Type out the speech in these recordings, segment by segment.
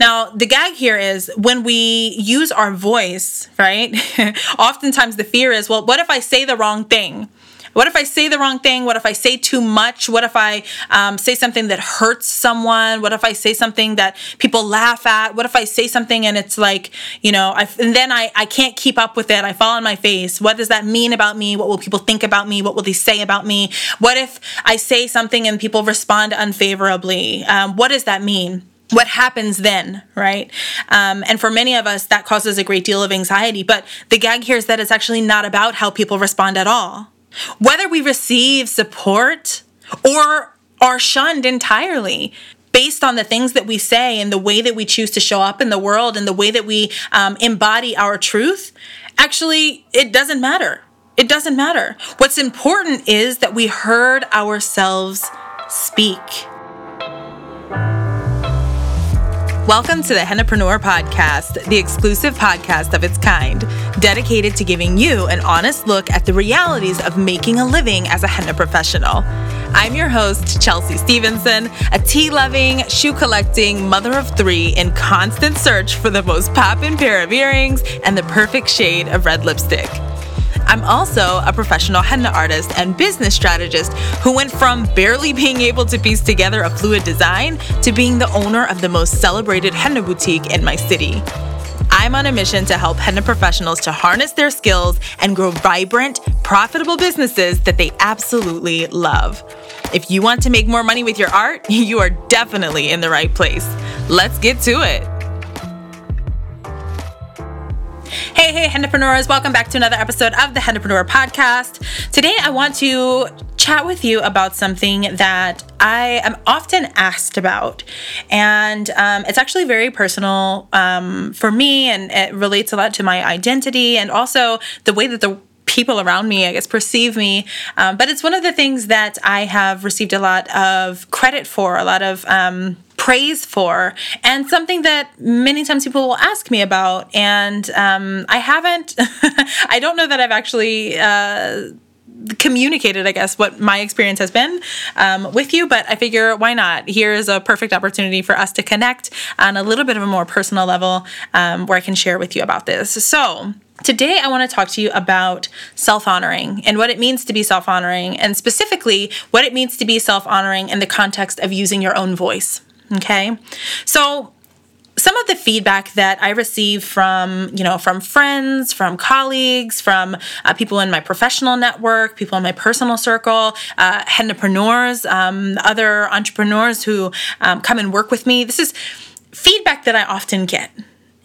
Now, the gag here is when we use our voice, right? Oftentimes the fear is, well, what if I say the wrong thing? What if I say the wrong thing? What if I say too much? What if I um, say something that hurts someone? What if I say something that people laugh at? What if I say something and it's like, you know, I, and then I, I can't keep up with it. I fall on my face. What does that mean about me? What will people think about me? What will they say about me? What if I say something and people respond unfavorably? Um, what does that mean? What happens then, right? Um, and for many of us, that causes a great deal of anxiety. But the gag here is that it's actually not about how people respond at all. Whether we receive support or are shunned entirely based on the things that we say and the way that we choose to show up in the world and the way that we um, embody our truth, actually, it doesn't matter. It doesn't matter. What's important is that we heard ourselves speak. Welcome to the Hennapreneur Podcast, the exclusive podcast of its kind, dedicated to giving you an honest look at the realities of making a living as a henna professional. I'm your host, Chelsea Stevenson, a tea loving, shoe collecting mother of three in constant search for the most poppin' pair of earrings and the perfect shade of red lipstick. I'm also a professional henna artist and business strategist who went from barely being able to piece together a fluid design to being the owner of the most celebrated henna boutique in my city. I'm on a mission to help henna professionals to harness their skills and grow vibrant, profitable businesses that they absolutely love. If you want to make more money with your art, you are definitely in the right place. Let's get to it. Hey, hey, Hennapreneurs, welcome back to another episode of the Hennapreneur Podcast. Today, I want to chat with you about something that I am often asked about. And um, it's actually very personal um, for me, and it relates a lot to my identity and also the way that the people around me, I guess, perceive me. Um, but it's one of the things that I have received a lot of credit for, a lot of um, praise for and something that many times people will ask me about and um, i haven't i don't know that i've actually uh, communicated, I guess, what my experience has been um, with you. But I figure, why not? Here is a perfect opportunity for us to connect on a little bit of a more personal level um, where I can share with you about this. So, Today, I want to talk to you about self honoring and what it means to be self honoring, and specifically what it means to be self honoring in the context of using your own voice. Okay. So, some of the feedback that I receive from, you know, from friends, from colleagues, from uh, people in my professional network, people in my personal circle, uh, entrepreneurs, um, other entrepreneurs who um, come and work with me. This is feedback that I often get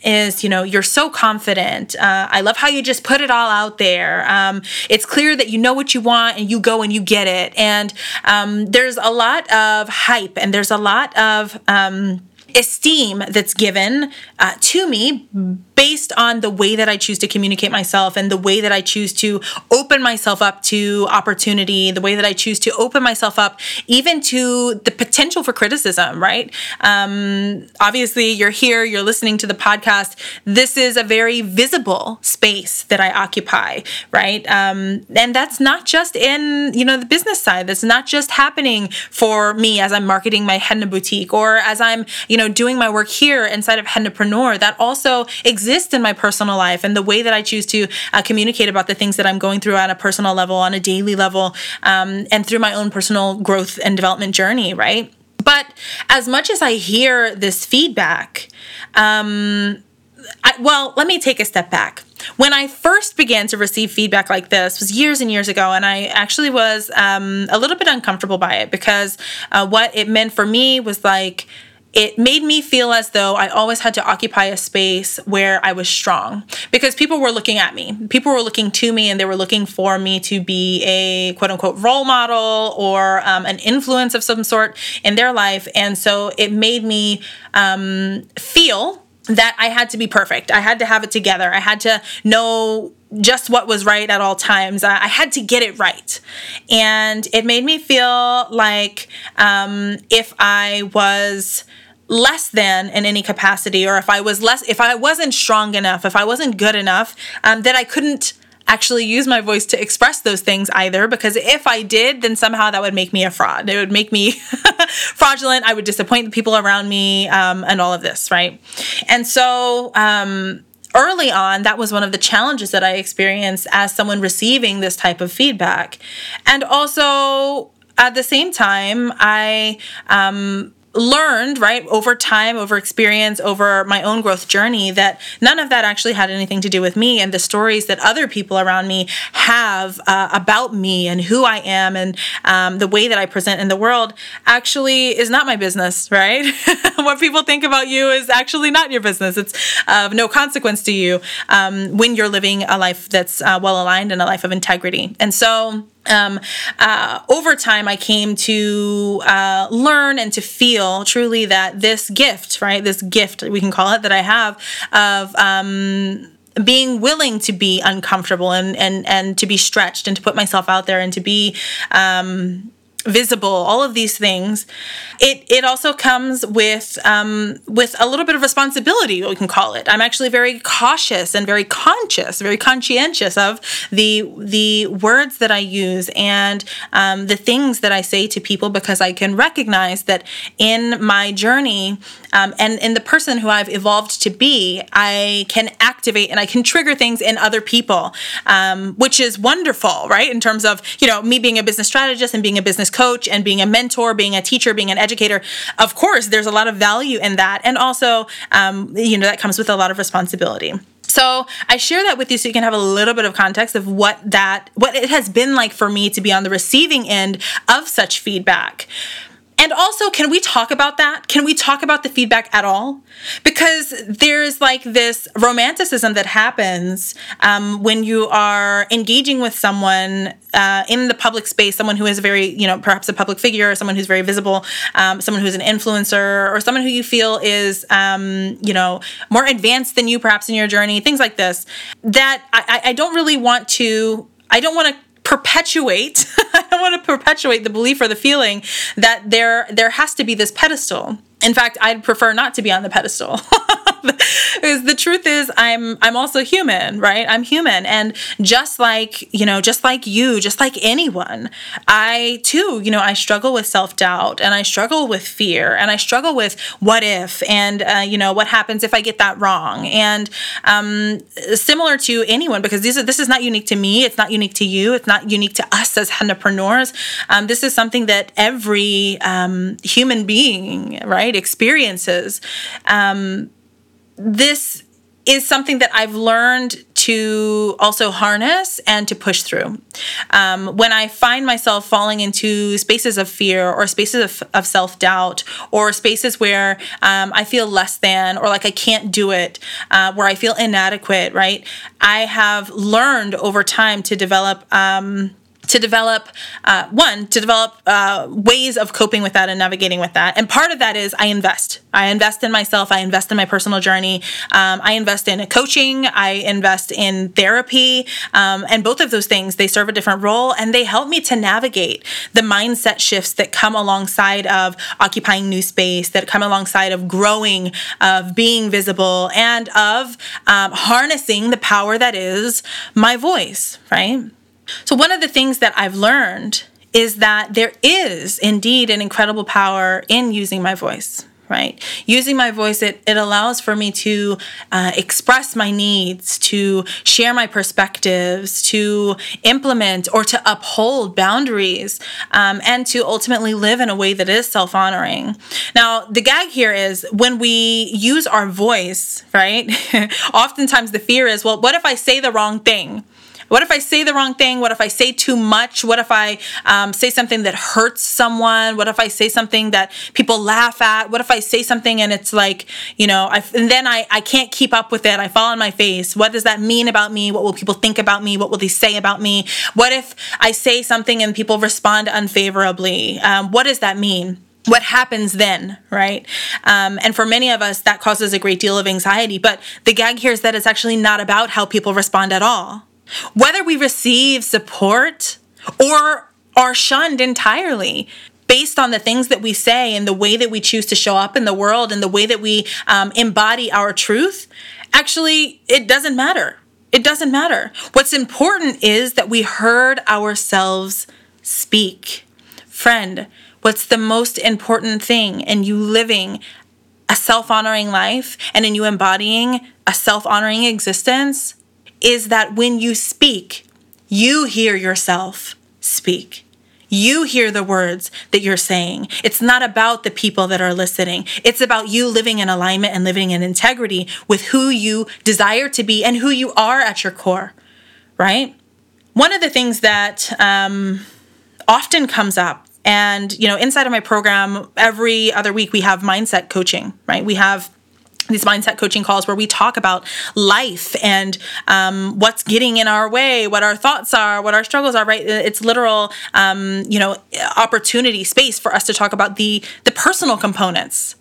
is you know you're so confident. Uh, i love how you just put it all out there. Um, it's clear that you know what you want and you go and you get it. And um, there's a lot of hype and there's a lot of um, esteem that's given uh, to me based on the way that I choose to communicate myself and the way that I choose to open myself up to opportunity, the way that I choose to open myself up even to the potential for criticism, right? Um, obviously, you're here, you're listening to the podcast. This is a very visible space that I occupy, right? Um, and that's not just in, you know, the business side. That's not just happening for me as I'm marketing my henna boutique or as I'm, you know, doing my work here inside of Hennapreneur. That also exists exist in my personal life and the way that I choose to uh, communicate about the things that I'm going through on a personal level, on a daily level, um, and through my own personal growth and development journey, right? But as much as I hear this feedback, um, I, well, let me take a step back. When I first began to receive feedback like this was years and years ago, and I actually was um, a little bit uncomfortable by it because uh, what it meant for me was like it made me feel as though I always had to occupy a space where I was strong because people were looking at me. People were looking to me and they were looking for me to be a quote unquote role model or um, an influence of some sort in their life. And so it made me um, feel that I had to be perfect. I had to have it together. I had to know just what was right at all times. I, had to get it right. And it made me feel like um, if I was less than in any capacity or if i was less if i wasn't strong enough if i wasn't good enough um, that i couldn't actually use my voice to express those things either, because if I did, then somehow that would make me a fraud. It would make me fraudulent. I would disappoint the people around me um, and all of this, right? And so, um, early on, that was one of the challenges that I experienced as someone receiving this type of feedback. And also, at the same time, I um, learned right over time over experience over my own growth journey that none of that actually had anything to do with me and the stories that other people around me have uh, about me and who i am and um, the way that i present in the world actually is not my business right? What people think about you is actually not your business. It's of no consequence to you um, when you're living a life that's uh, well aligned and a life of integrity. And so um, uh, over time, I came to uh, learn and to feel truly that this gift, right, this gift we can call it that I have of um, being willing to be uncomfortable and and and to be stretched and to put myself out there and to be um, visible all of these things it it also comes with um, with a little bit of responsibility we can call it. I'm actually very cautious and very conscious very conscientious of the the words that i use and um, the things that i say to people because i can recognize that in my journey um, and in the person who i've evolved to be i can activate and i can trigger things in other people um, which is wonderful right? In terms of you know me being a business strategist and being a business coach and being a mentor, being a teacher, being an educator, of course, there's a lot of value in that. And also, um, you know, that comes with a lot of responsibility. So I share that with you so you can have a little bit of context of what that what it has been like for me to be on the receiving end of such feedback. And also, can we talk about that? Can we talk about the feedback at all? Because there's like this romanticism that happens um, when you are engaging with someone uh, in the public space, someone who is very, you know, perhaps a public figure, or someone who's very visible, um, someone who's an influencer, or someone who you feel is, um, you know, more advanced than you perhaps in your journey, things like this. That I, I don't really want to, I don't want to perpetuate don't want to perpetuate the belief or the feeling that there there has to be this pedestal. In fact i'd prefer not to be on the pedestal because the truth is i'm i'm also human right? I'm human. And just like you know just like you just like anyone i too you know i struggle with self-doubt and i struggle with fear and i struggle with what if and uh, you know what happens if i get that wrong. And um, similar to anyone because these are, this is not unique to me. It's not unique to you. It's not unique to us as entrepreneurs. Um, this is something that every um, human being right experiences. Um, this is something that I've learned to also harness and to push through. Um, when I find myself falling into spaces of fear or spaces of, of self doubt or spaces where um, I feel less than or like I can't do it, uh, where I feel inadequate, right? I have learned over time to develop. Um, to develop uh, one to develop uh, ways of coping with that and navigating with that. And part of that is i invest. I invest in myself. I invest in my personal journey. Um, i invest in coaching. I invest in therapy. Um, and both of those things they serve a different role and they help me to navigate the mindset shifts that come alongside of occupying new space that come alongside of growing of being visible and of um, harnessing the power that is my voice right so, one of the things that I've learned is that there is indeed an incredible power in using my voice right? Using my voice it, it allows for me to uh, express my needs to share my perspectives to implement or to uphold boundaries um, and to ultimately live in a way that is self-honoring. Now the gag here is when we use our voice right? Oftentimes the fear is well what if i say the wrong thing what if I say the wrong thing? What if I say too much? What if I um, say something that hurts someone? What if I say something that people laugh at? What if I say something and it's like, you know, I, and then I, I can't keep up with it. I fall on my face. What does that mean about me? What will people think about me? What will they say about me? What if I say something and people respond unfavorably? Um, what does that mean? what happens then, right? Um, and for many of us, that causes a great deal of anxiety. But the gag here is that it's actually not about how people respond at all. Whether we receive support or are shunned entirely based on the things that we say and the way that we choose to show up in the world and the way that we um, embody our truth, actually, it doesn't matter It doesn't matter. What's important is that we heard ourselves speak. Friend, what's the most important thing in you living a self honoring life and in you embodying a self honoring existence is that when you speak, you hear yourself speak. You hear the words that you're saying. It's not about the people that are listening. It's about you living in alignment and living in integrity with who you desire to be and who you are at your core, right? One of the things that um, often comes up and you know inside of my program every other week we have mindset coaching right we have these mindset coaching calls where we talk about life and um, what's getting in our way, what our thoughts are, what our struggles are. Right? It's literal, um, you know, opportunity space for us to talk about the the personal components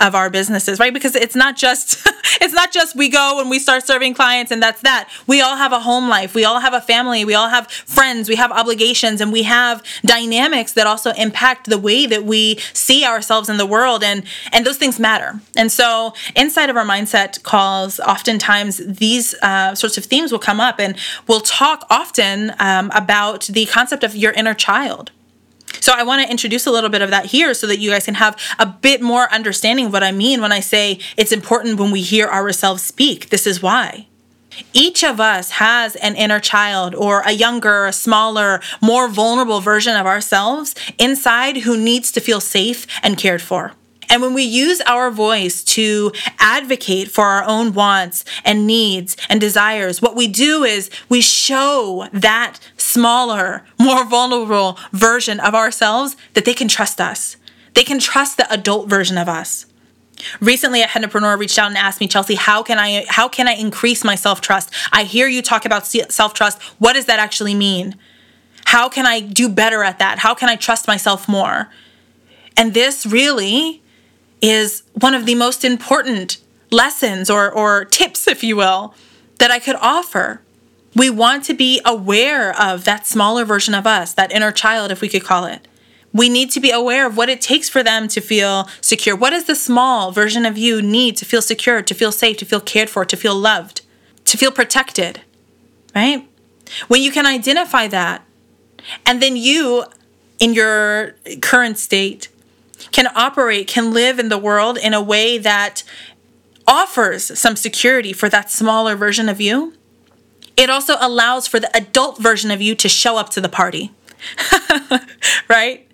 of our businesses right? Because it's not just it's not just we go and we start serving clients and that's that. We all have a home life. We all have a family. We all have friends. We have obligations and we have dynamics that also impact the way that we see ourselves in the world and and those things matter. And so inside of our mindset calls oftentimes these uh, sorts of themes will come up and we'll talk often um, about the concept of your inner child so I want to introduce a little bit of that here so that you guys can have a bit more understanding of what I mean when I say it's important when we hear ourselves speak. This is why. Each of us has an inner child or a younger, a smaller, more vulnerable version of ourselves inside who needs to feel safe and cared for. And when we use our voice to advocate for our own wants and needs and desires, what we do is we show that smaller, more vulnerable version of ourselves that they can trust us. They can trust the adult version of us. Recently, a entrepreneur reached out and asked me, Chelsea, how can I how can I increase my self trust? I hear you talk about self trust. What does that actually mean? How can I do better at that? How can I trust myself more? And this really is one of the most important lessons or, or tips, if you will, that I could offer. We want to be aware of that smaller version of us, that inner child, if we could call it. We need to be aware of what it takes for them to feel secure. What does the small version of you need to feel secure, to feel safe, to feel cared for, to feel loved, to feel protected, right? When you can identify that, and then you, in your current state, can operate, can live in the world in a way that offers some security for that smaller version of you. It also allows for the adult version of you to show up to the party. right?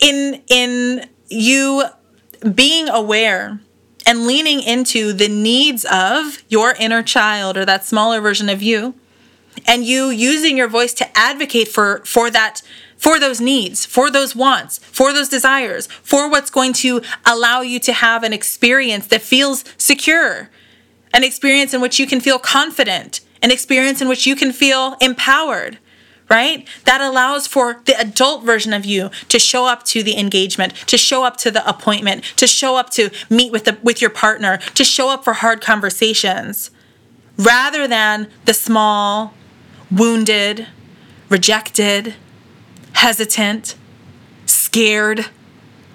In in you being aware and leaning into the needs of your inner child or that smaller version of you and you using your voice to advocate for for that for those needs, for those wants, for those desires, for what's going to allow you to have an experience that feels secure, an experience in which you can feel confident, an experience in which you can feel empowered right? That allows for the adult version of you to show up to the engagement, to show up to the appointment, to show up to meet with the with your partner, to show up for hard conversations, rather than the small, wounded, rejected, hesitant, scared,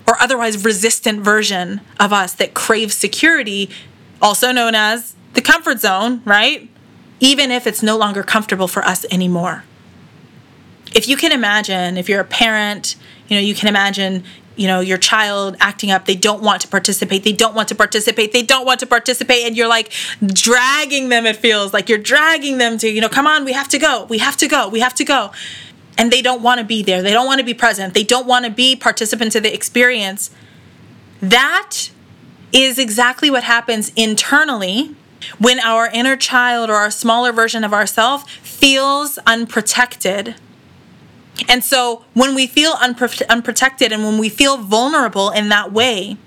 or otherwise resistant version of us that craves security, also known as the comfort zone, right? Even if it's no longer comfortable for us anymore. If you can imagine, if you're a parent, you know, you can imagine, you know, your child acting up, they don't want to participate, they don't want to participate, they don't want to participate, and you're like dragging them, it feels like you're dragging them to, you know, come on, we have to go, we have to go, we have to go and they don't want to be there. They don't want to be present. They don't want to be participants of the experience. That is exactly what happens internally when our inner child or our smaller version of ourself feels unprotected. And so when we feel unpro- unprotected and when we feel vulnerable in that way,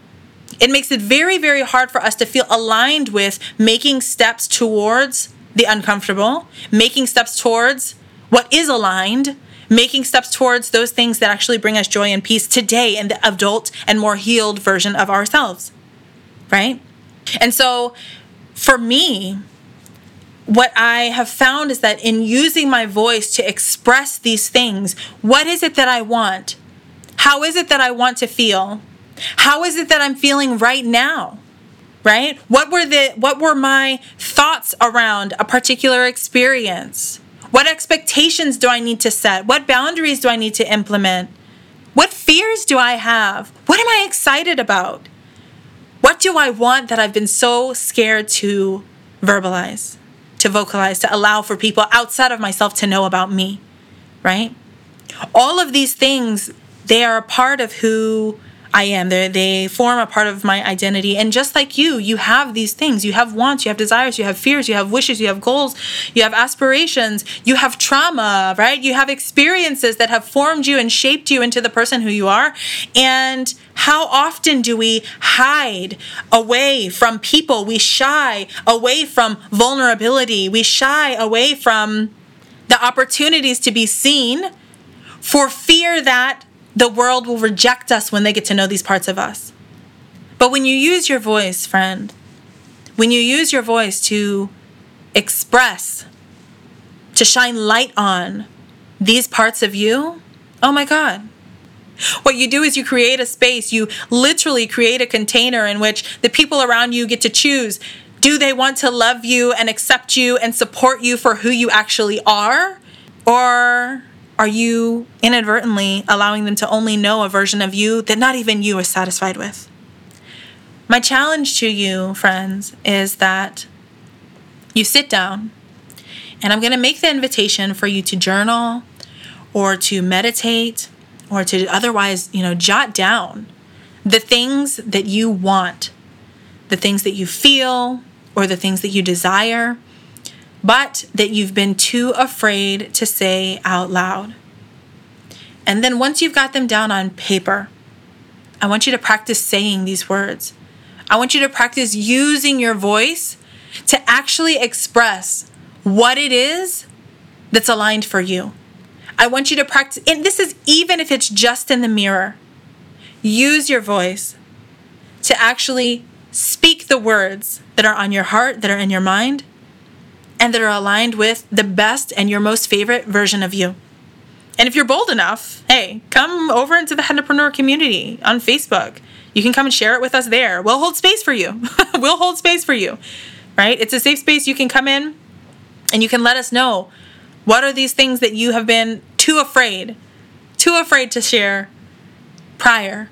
it makes it very, very hard for us to feel aligned with making steps towards the uncomfortable, making steps towards what is aligned, making steps towards those things that actually bring us joy and peace today in the adult and more healed version of ourselves. Right? And so for me, what I have found is that in using my voice to express these things, what is it that I want? How is it that I want to feel? How is it that I'm feeling right now? right? What were the what were my thoughts around a particular experience? What expectations do I need to set? What boundaries do I need to implement? What fears do I have? What am I excited about? What do I want that I've been so scared to verbalize, to vocalize, to allow for people outside of myself to know about me, right? All of these things, they are a part of who I am. They they form a part of my identity. And just like you, you have these things. You have wants, you have desires, you have fears, you have wishes, you have goals, you have aspirations, you have trauma, right? You have experiences that have formed you and shaped you into the person who you are. And how often do we hide away from people? We shy away from vulnerability. We shy away from the opportunities to be seen for fear that the world will reject us when they get to know these parts of us. But when you use your voice, friend, when you use your voice to express, to shine light on these parts of you, oh my God. What you do is you create a space, you literally create a container in which the people around you get to choose do they want to love you and accept you and support you for who you actually are? Or are you inadvertently allowing them to only know a version of you that not even you are satisfied with? My challenge to you, friends, is that you sit down and I'm going to make the invitation for you to journal or to meditate or to otherwise, you know, jot down the things that you want, the things that you feel, or the things that you desire but that you've been too afraid to say out loud. And then once you've got them down on paper, I want you to practice saying these words. I want you to practice using your voice to actually express what it is that's aligned for you. I want you to practice, and this is even if it's just in the mirror. Use your voice to actually speak the words that are on your heart, that are in your mind, and that are aligned with the best and your most favorite version of you. And if you're bold enough, hey, come over into the Hennapreneur community on Facebook. You can come and share it with us there. We'll hold space for you. we'll hold space for you, right? It's a safe space. You can come in and you can let us know what are these things that you have been too afraid, too afraid to share prior.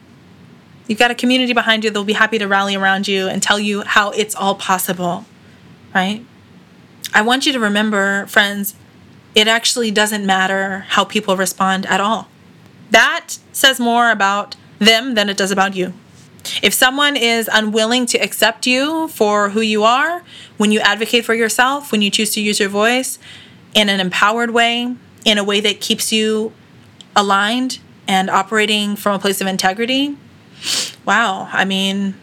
You've got a community behind you that'll be happy to rally around you and tell you how it's all possible, right? I want you to remember, friends, it actually doesn't matter how people respond at all. That says more about them than it does about you. If someone is unwilling to accept you for who you are, when you advocate for yourself, when you choose to use your voice in an empowered way, in a way that keeps you aligned and operating from a place of integrity, wow, I mean,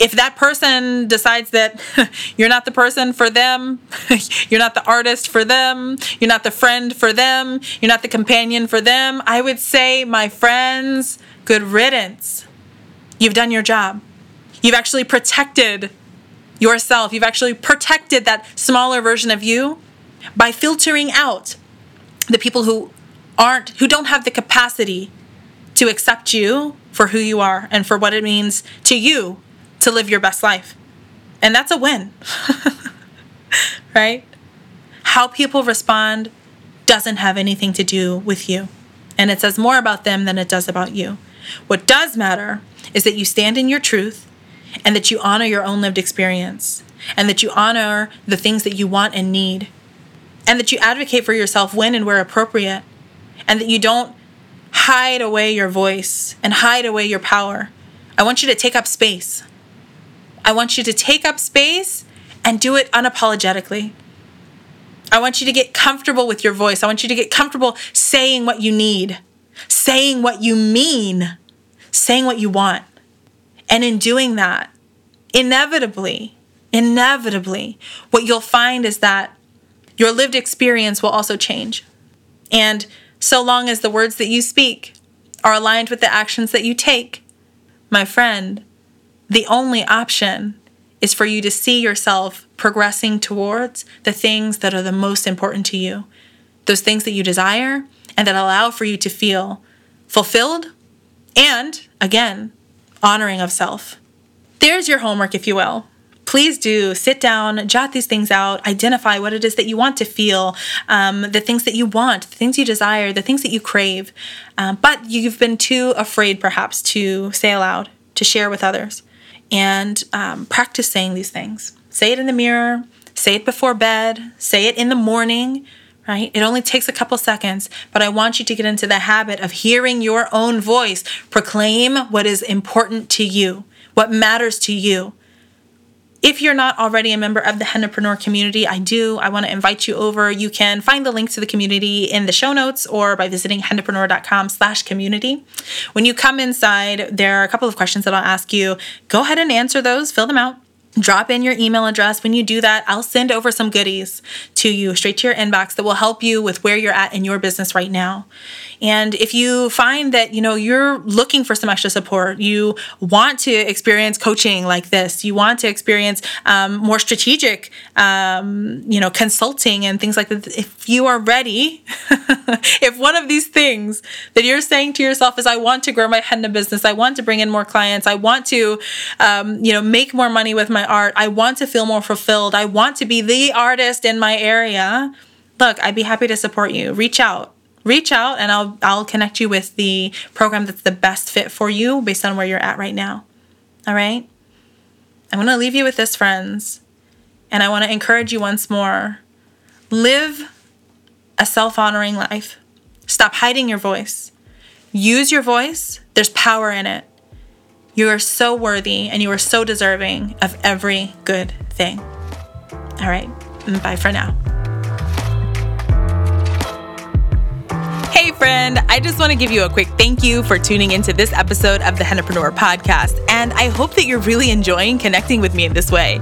if that person decides that you're not the person for them, you're not the artist for them, you're not the friend for them, you're not the companion for them, I would say, my friends, good riddance. You've done your job. You've actually protected yourself. You've actually protected that smaller version of you by filtering out the people who aren't, who don't have the capacity to accept you for who you are and for what it means to you to live your best life. And that's a win. right? How people respond doesn't have anything to do with you. And it says more about them than it does about you. What does matter is that you stand in your truth and that you honor your own lived experience and that you honor the things that you want and need and that you advocate for yourself when and where appropriate and that you don't hide away your voice and hide away your power. I want you to take up space. I want you to take up space and do it unapologetically. I want you to get comfortable with your voice. I want you to get comfortable saying what you need, saying what you mean, saying what you want. And in doing that, inevitably, inevitably, what you'll find is that your lived experience will also change. And so long as the words that you speak are aligned with the actions that you take, my friend, the only option is for you to see yourself progressing towards the things that are the most important to you, those things that you desire and that allow for you to feel fulfilled and, again, honoring of self. There's your homework, if you will. please do sit down, jot these things out, identify what it is that you want to feel, um, the things that you want, the things you desire, the things that you crave. Um, but you've been too afraid, perhaps, to say aloud, to share with others. And um, practice saying these things. Say it in the mirror, say it before bed, say it in the morning, right? It only takes a couple seconds, but I want you to get into the habit of hearing your own voice proclaim what is important to you, what matters to you. If you're not already a member of the Hennapreneur community, I do. I want to invite you over. You can find the link to the community in the show notes or by visiting hennapreneur.com slash community. When you come inside, there are a couple of questions that I'll ask you. Go ahead and answer those, fill them out drop in your email address. When you do that, I'll send over some goodies to you straight to your inbox that will help you with where you're at in your business right now. And if you find that, you know, you're looking for some extra support, you want to experience coaching like this, you want to experience um, more strategic, um, you know, consulting and things like that. If you are ready, if one of these things that you're saying to yourself is, I want to grow my henna business, I want to bring in more clients, I want to, um, you know, make more money with my art, I want to feel more fulfilled, I want to be the artist in my area. Look, I'd be happy to support you. Reach out reach out and I'll I'll connect you with the program that's the best fit for you based on where you're at right now. All right? I'm going to leave you with this friends. And I want to encourage you once more. Live a self-honoring life. Stop hiding your voice. Use your voice. There's power in it. You are so worthy and you are so deserving of every good thing. All right. Bye for now. Hey, friend, I just want to give you a quick thank you for tuning into this episode of the Hennapreneur podcast, and I hope that you're really enjoying connecting with me in this way.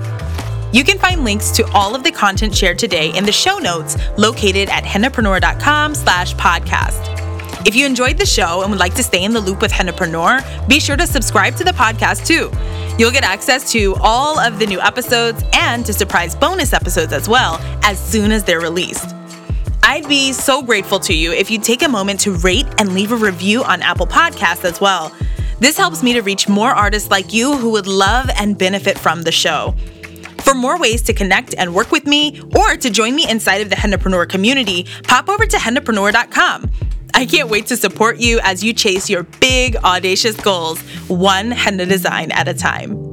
You can find links to all of the content shared today in the show notes located at hennapreneur.com slash podcast. If you enjoyed the show and would like to stay in the loop with Hennapreneur, be sure to subscribe to the podcast too. You'll get access to all of the new episodes and to surprise bonus episodes as well as soon as they're released. I'd be so grateful to you if you take a moment to rate and leave a review on Apple Podcasts as well. This helps me to reach more artists like you who would love and benefit from the show. For more ways to connect and work with me or to join me inside of the Hennapreneur community, pop over to hennapreneur.com. I can't wait to support you as you chase your big, audacious goals, one henna design at a time.